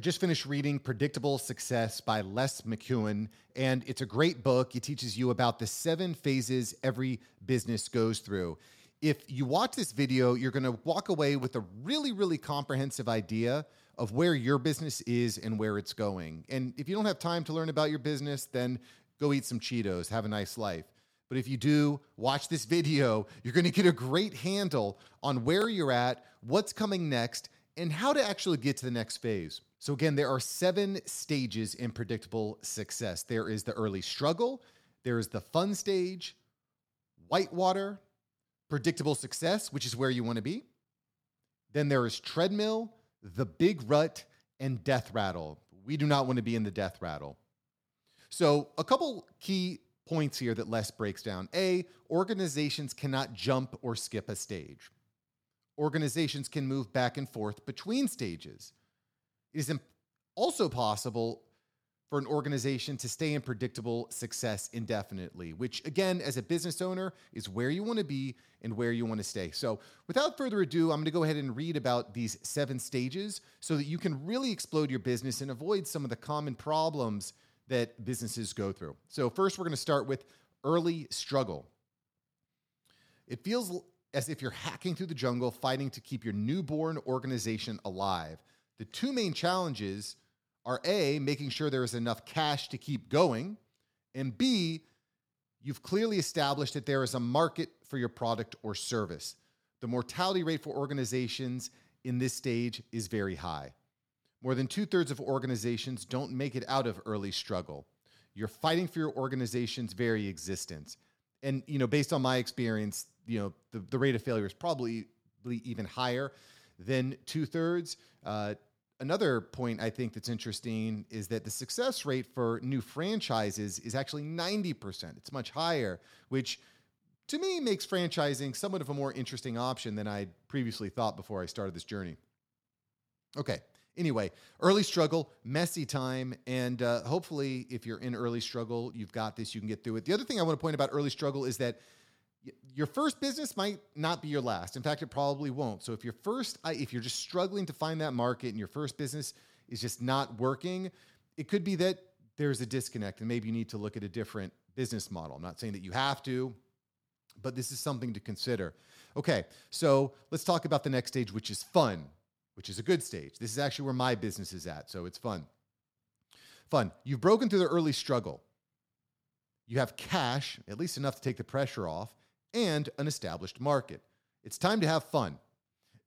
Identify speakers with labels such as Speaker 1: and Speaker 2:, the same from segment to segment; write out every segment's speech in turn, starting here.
Speaker 1: I just finished reading Predictable Success by Les McKeown, and it's a great book. It teaches you about the seven phases every business goes through. If you watch this video, you're going to walk away with a really, really comprehensive idea of where your business is and where it's going. And if you don't have time to learn about your business, then go eat some Cheetos, have a nice life. But if you do, watch this video. You're going to get a great handle on where you're at, what's coming next, and how to actually get to the next phase. So, again, there are seven stages in predictable success there is the early struggle, there is the fun stage, whitewater, predictable success, which is where you want to be. Then there is treadmill, the big rut, and death rattle. We do not want to be in the death rattle. So, a couple key points here that Les breaks down. A, organizations cannot jump or skip a stage. Organizations can move back and forth between stages. It is also possible for an organization to stay in predictable success indefinitely, which, again, as a business owner, is where you want to be and where you want to stay. So, without further ado, I'm going to go ahead and read about these seven stages so that you can really explode your business and avoid some of the common problems that businesses go through. So, first, we're going to start with early struggle. It feels as if you're hacking through the jungle, fighting to keep your newborn organization alive. The two main challenges are A, making sure there is enough cash to keep going, and B, you've clearly established that there is a market for your product or service. The mortality rate for organizations in this stage is very high. More than two thirds of organizations don't make it out of early struggle. You're fighting for your organization's very existence. And, you know, based on my experience, you know, the, the rate of failure is probably even higher than two thirds. Uh, another point I think that's interesting is that the success rate for new franchises is actually 90%. It's much higher, which to me makes franchising somewhat of a more interesting option than I previously thought before I started this journey. Okay. Anyway, early struggle, messy time, and uh, hopefully, if you're in early struggle, you've got this, you can get through it. The other thing I want to point about early struggle is that your first business might not be your last. In fact, it probably won't. So if your first, if you're just struggling to find that market and your first business is just not working, it could be that there's a disconnect and maybe you need to look at a different business model. I'm not saying that you have to, but this is something to consider. Okay, so let's talk about the next stage, which is fun, which is a good stage. This is actually where my business is at, so it's fun. Fun. You've broken through the early struggle. You have cash, at least enough to take the pressure off and an established market. It's time to have fun.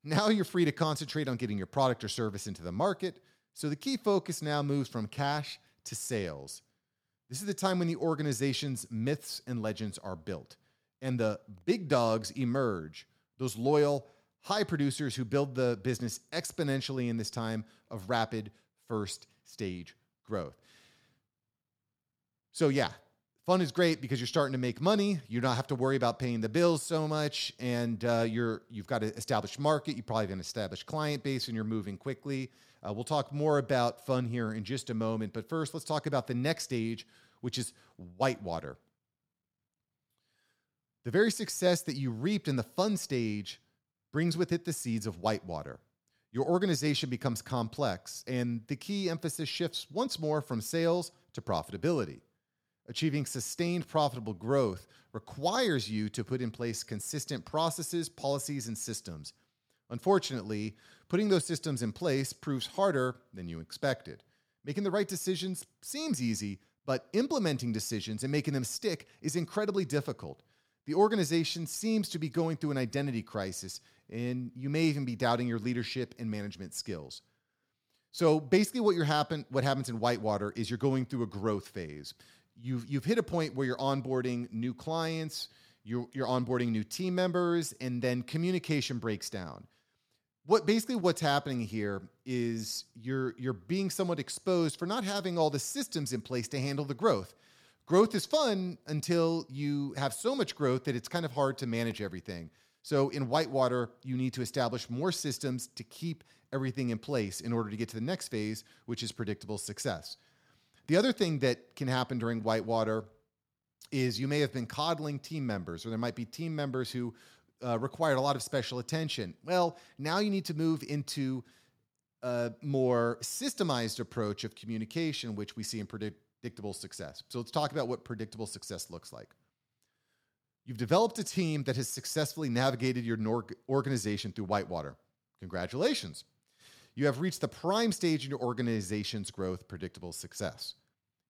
Speaker 1: Now you're free to concentrate on getting your product or service into the market, so the key focus now moves from cash to sales. This is the time when the organization's myths and legends are built and the big dogs emerge, those loyal, high producers who build the business exponentially in this time of rapid first stage growth. So, yeah, fun is great because you're starting to make money. You don't have to worry about paying the bills so much, and uh, you're you've got an established market. You probably have an established client base, and you're moving quickly. Uh, we'll talk more about fun here in just a moment, but first, let's talk about the next stage, which is whitewater. The very success that you reaped in the fun stage brings with it the seeds of whitewater. Your organization becomes complex, and the key emphasis shifts once more from sales to profitability. Achieving sustained profitable growth requires you to put in place consistent processes, policies, and systems. Unfortunately, putting those systems in place proves harder than you expected. Making the right decisions seems easy, but implementing decisions and making them stick is incredibly difficult. The organization seems to be going through an identity crisis, and you may even be doubting your leadership and management skills. So basically, what happen what happens in Whitewater is you're going through a growth phase you've you've hit a point where you're onboarding new clients, you're you're onboarding new team members, and then communication breaks down. What basically what's happening here is you're you're being somewhat exposed for not having all the systems in place to handle the growth. Growth is fun until you have so much growth that it's kind of hard to manage everything. So in Whitewater, you need to establish more systems to keep everything in place in order to get to the next phase, which is predictable success. The other thing that can happen during whitewater is you may have been coddling team members, or there might be team members who uh, required a lot of special attention. Well, now you need to move into a more systemized approach of communication, which we see in predictable success. So let's talk about what predictable success looks like. You've developed a team that has successfully navigated your organization through Whitewater. Congratulations. You have reached the prime stage in your organization's growth, predictable success.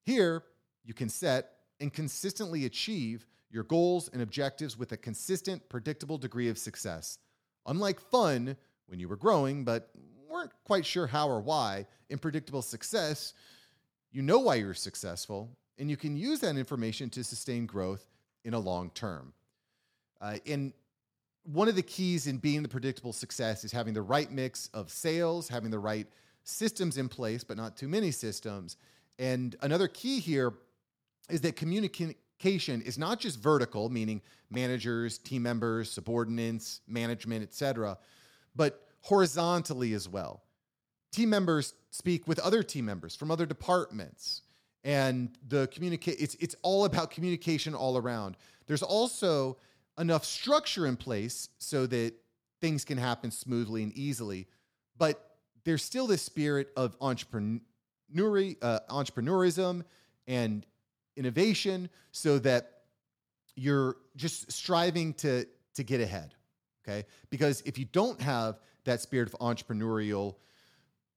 Speaker 1: Here, you can set and consistently achieve your goals and objectives with a consistent, predictable degree of success. Unlike fun, when you were growing but weren't quite sure how or why, in predictable success, you know why you're successful, and you can use that information to sustain growth in a long term. Uh, and one of the keys in being the predictable success is having the right mix of sales, having the right systems in place, but not too many systems. And another key here is that communication is not just vertical, meaning managers, team members, subordinates, management, etc., but horizontally as well. Team members speak with other team members from other departments and the communicate it's it's all about communication all around. There's also enough structure in place so that things can happen smoothly and easily, but there's still this spirit of entrepreneur uh, entrepreneurism and innovation so that you're just striving to to get ahead okay? Because if you don't have that spirit of entrepreneurial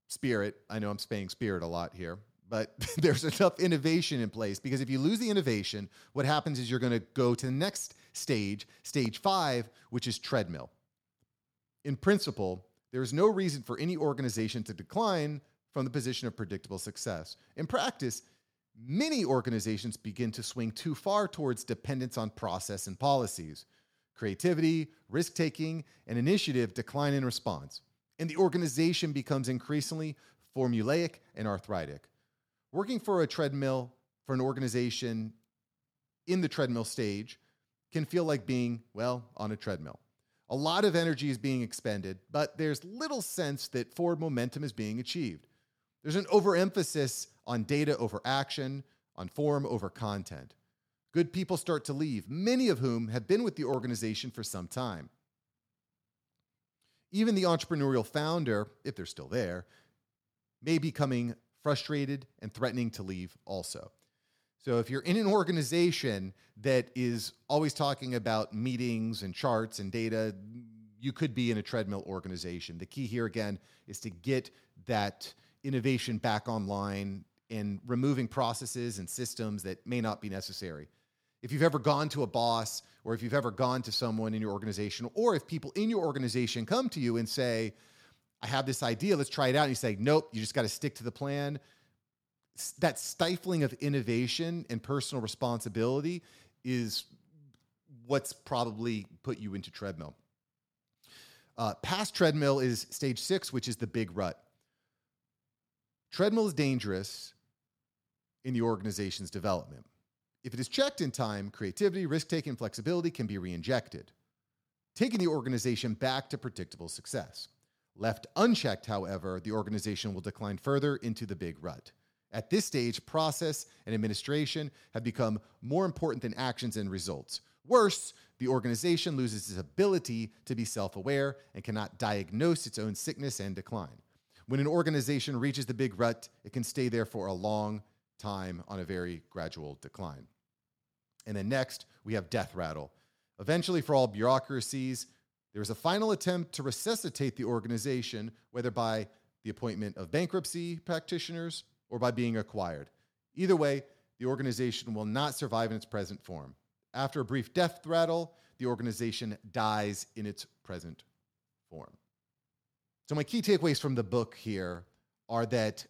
Speaker 1: spirit i know i'm saying spirit a lot here but there's enough innovation in place because if you lose the innovation what happens is you're going to go to the next stage stage 5 which is treadmill in principle there is no reason for any organization to decline from the position of predictable success in practice many organizations begin to swing too far towards dependence on process and policies. Creativity, risk taking, and initiative decline in response, and the organization becomes increasingly formulaic and arthritic. Working for a treadmill for an organization in the treadmill stage can feel like being, well, on a treadmill. A lot of energy is being expended, but there's little sense that forward momentum is being achieved. There's an overemphasis on data over action, on form over content. Good people start to leave, many of whom have been with the organization for some time. Even the entrepreneurial founder, if they're still there, may be becoming frustrated and threatening to leave also. So if you're in an organization that is always talking about meetings and charts and data, you could be in a treadmill organization. The key here again is to get that innovation back online and removing processes and systems that may not be necessary. If you've ever gone to a boss or if you've ever gone to someone in your organization, or if people in your organization come to you and say, I have this idea, let's try it out. And you say, nope, you just got to stick to the plan. That stifling of innovation and personal responsibility is what's probably put you into treadmill. Uh, past treadmill is stage six, which is the big rut. Treadmill is dangerous in the organization's development. If it is checked in time, creativity, risk taking, flexibility can be re injected, taking the organization back to predictable success. Left unchecked, however, the organization will decline further into the big rut. At this stage, process and administration have become more important than actions and results. Worse, the organization loses its ability to be self aware and cannot diagnose its own sickness and decline. When an organization reaches the big rut, it can stay there for a long time on a very gradual decline. And then next, we have death rattle. Eventually, for all bureaucracies, there is a final attempt to resuscitate the organization, whether by the appointment of bankruptcy practitioners or by being acquired. Either way, the organization will not survive in its present form. After a brief death rattle, the organization dies in its present form. So, my key takeaways from the book here are that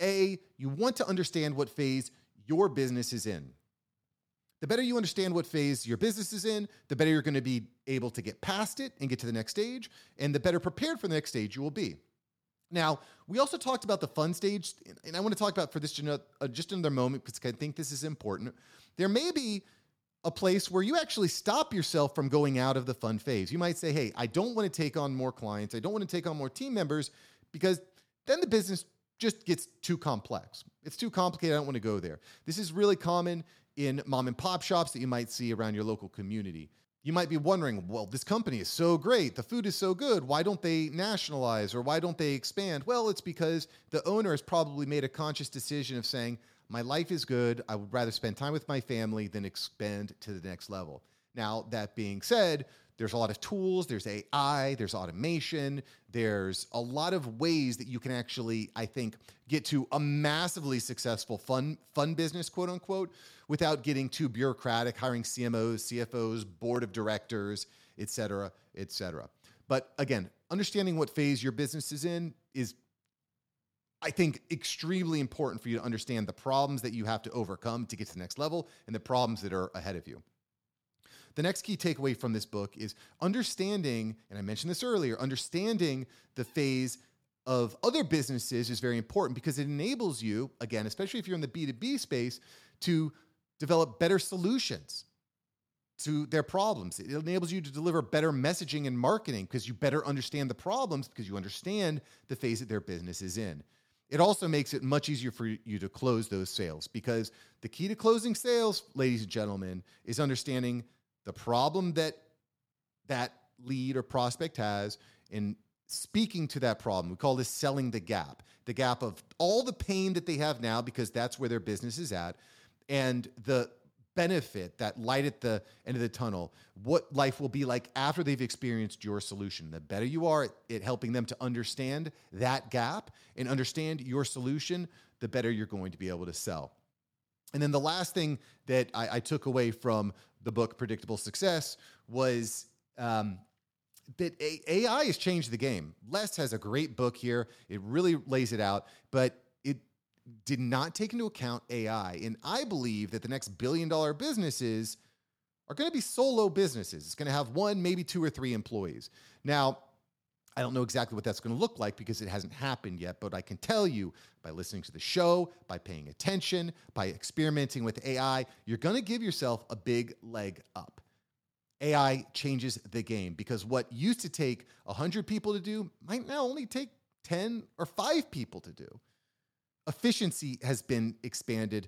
Speaker 1: A, you want to understand what phase your business is in. The better you understand what phase your business is in, the better you're going to be able to get past it and get to the next stage, and the better prepared for the next stage you will be. Now, we also talked about the fun stage, and I want to talk about for this uh, just another moment because I think this is important. There may be a place where you actually stop yourself from going out of the fun phase. You might say, hey, I don't want to take on more clients. I don't want to take on more team members because then the business just gets too complex. It's too complicated. I don't want to go there. This is really common in mom and pop shops that you might see around your local community. you might be wondering, well, this company is so great. The food is so good. Why don't they nationalize or why don't they expand? Well, it's because the owner has probably made a conscious decision of saying, my life is good. I would rather spend time with my family than expand to the next level. Now, that being said, there's a lot of tools, there's AI, there's automation, there's a lot of ways that you can actually, I think, get to a massively successful fun fun business, quote unquote, without getting too bureaucratic, hiring CMOs, CFOs, board of directors, et cetera, et cetera. But again, understanding what phase your business is in is I think extremely important for you to understand the problems that you have to overcome to get to the next level and the problems that are ahead of you. The next key takeaway from this book is understanding, and I mentioned this earlier, understanding the phase of other businesses is very important because it enables you, again, especially if you're in the B2B space, to develop better solutions to their problems. It enables you to deliver better messaging and marketing because you better understand the problems because you understand the phase that their business is in. It also makes it much easier for you to close those sales because the key to closing sales, ladies and gentlemen, is understanding the problem that that lead or prospect has in speaking to that problem. We call this selling the gap, the gap of all the pain that they have now because that's where their business is at and the benefit, that light at the end of the tunnel, what life will be like after they've experienced your solution. The better you are at, helping them to understand that gap and understand your solution, the better you're going to be able to sell. And then the last thing that I, I took away from the book Predictable Success was um, that AI has changed the game. Les has a great book here. It really lays it out, but it did not take into account AI. And I believe that the next billion dollar businesses are going to be solo businesses. It's going to have one, maybe two or three employees. Now, I don't know exactly what that's going to look like because it hasn't happened yet, but I can tell you by listening to the show, by paying attention, by experimenting with AI, you're going to give yourself a big leg up. AI changes the game because what used to take 100 people to do might now only take 10 or 5 people to do efficiency has been expanded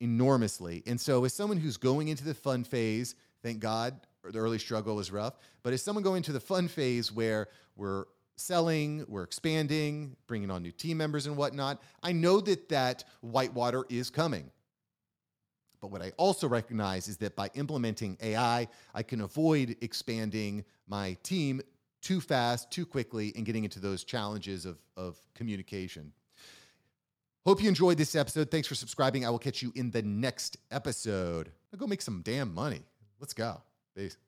Speaker 1: enormously. And so, as someone who's going into the fun phase, thank God, the early struggle is rough, but as someone going into the fun phase where we're selling, we're expanding, bringing on new team members and whatnot, I know that that whitewater is coming. But what I also recognize is that by implementing AI, I can avoid expanding my team too fast, too quickly, and getting into those challenges of, of communication. Hope you enjoyed this episode. Thanks for subscribing. I will catch you in the next episode. I'll go make some damn money. Let's go. Peace.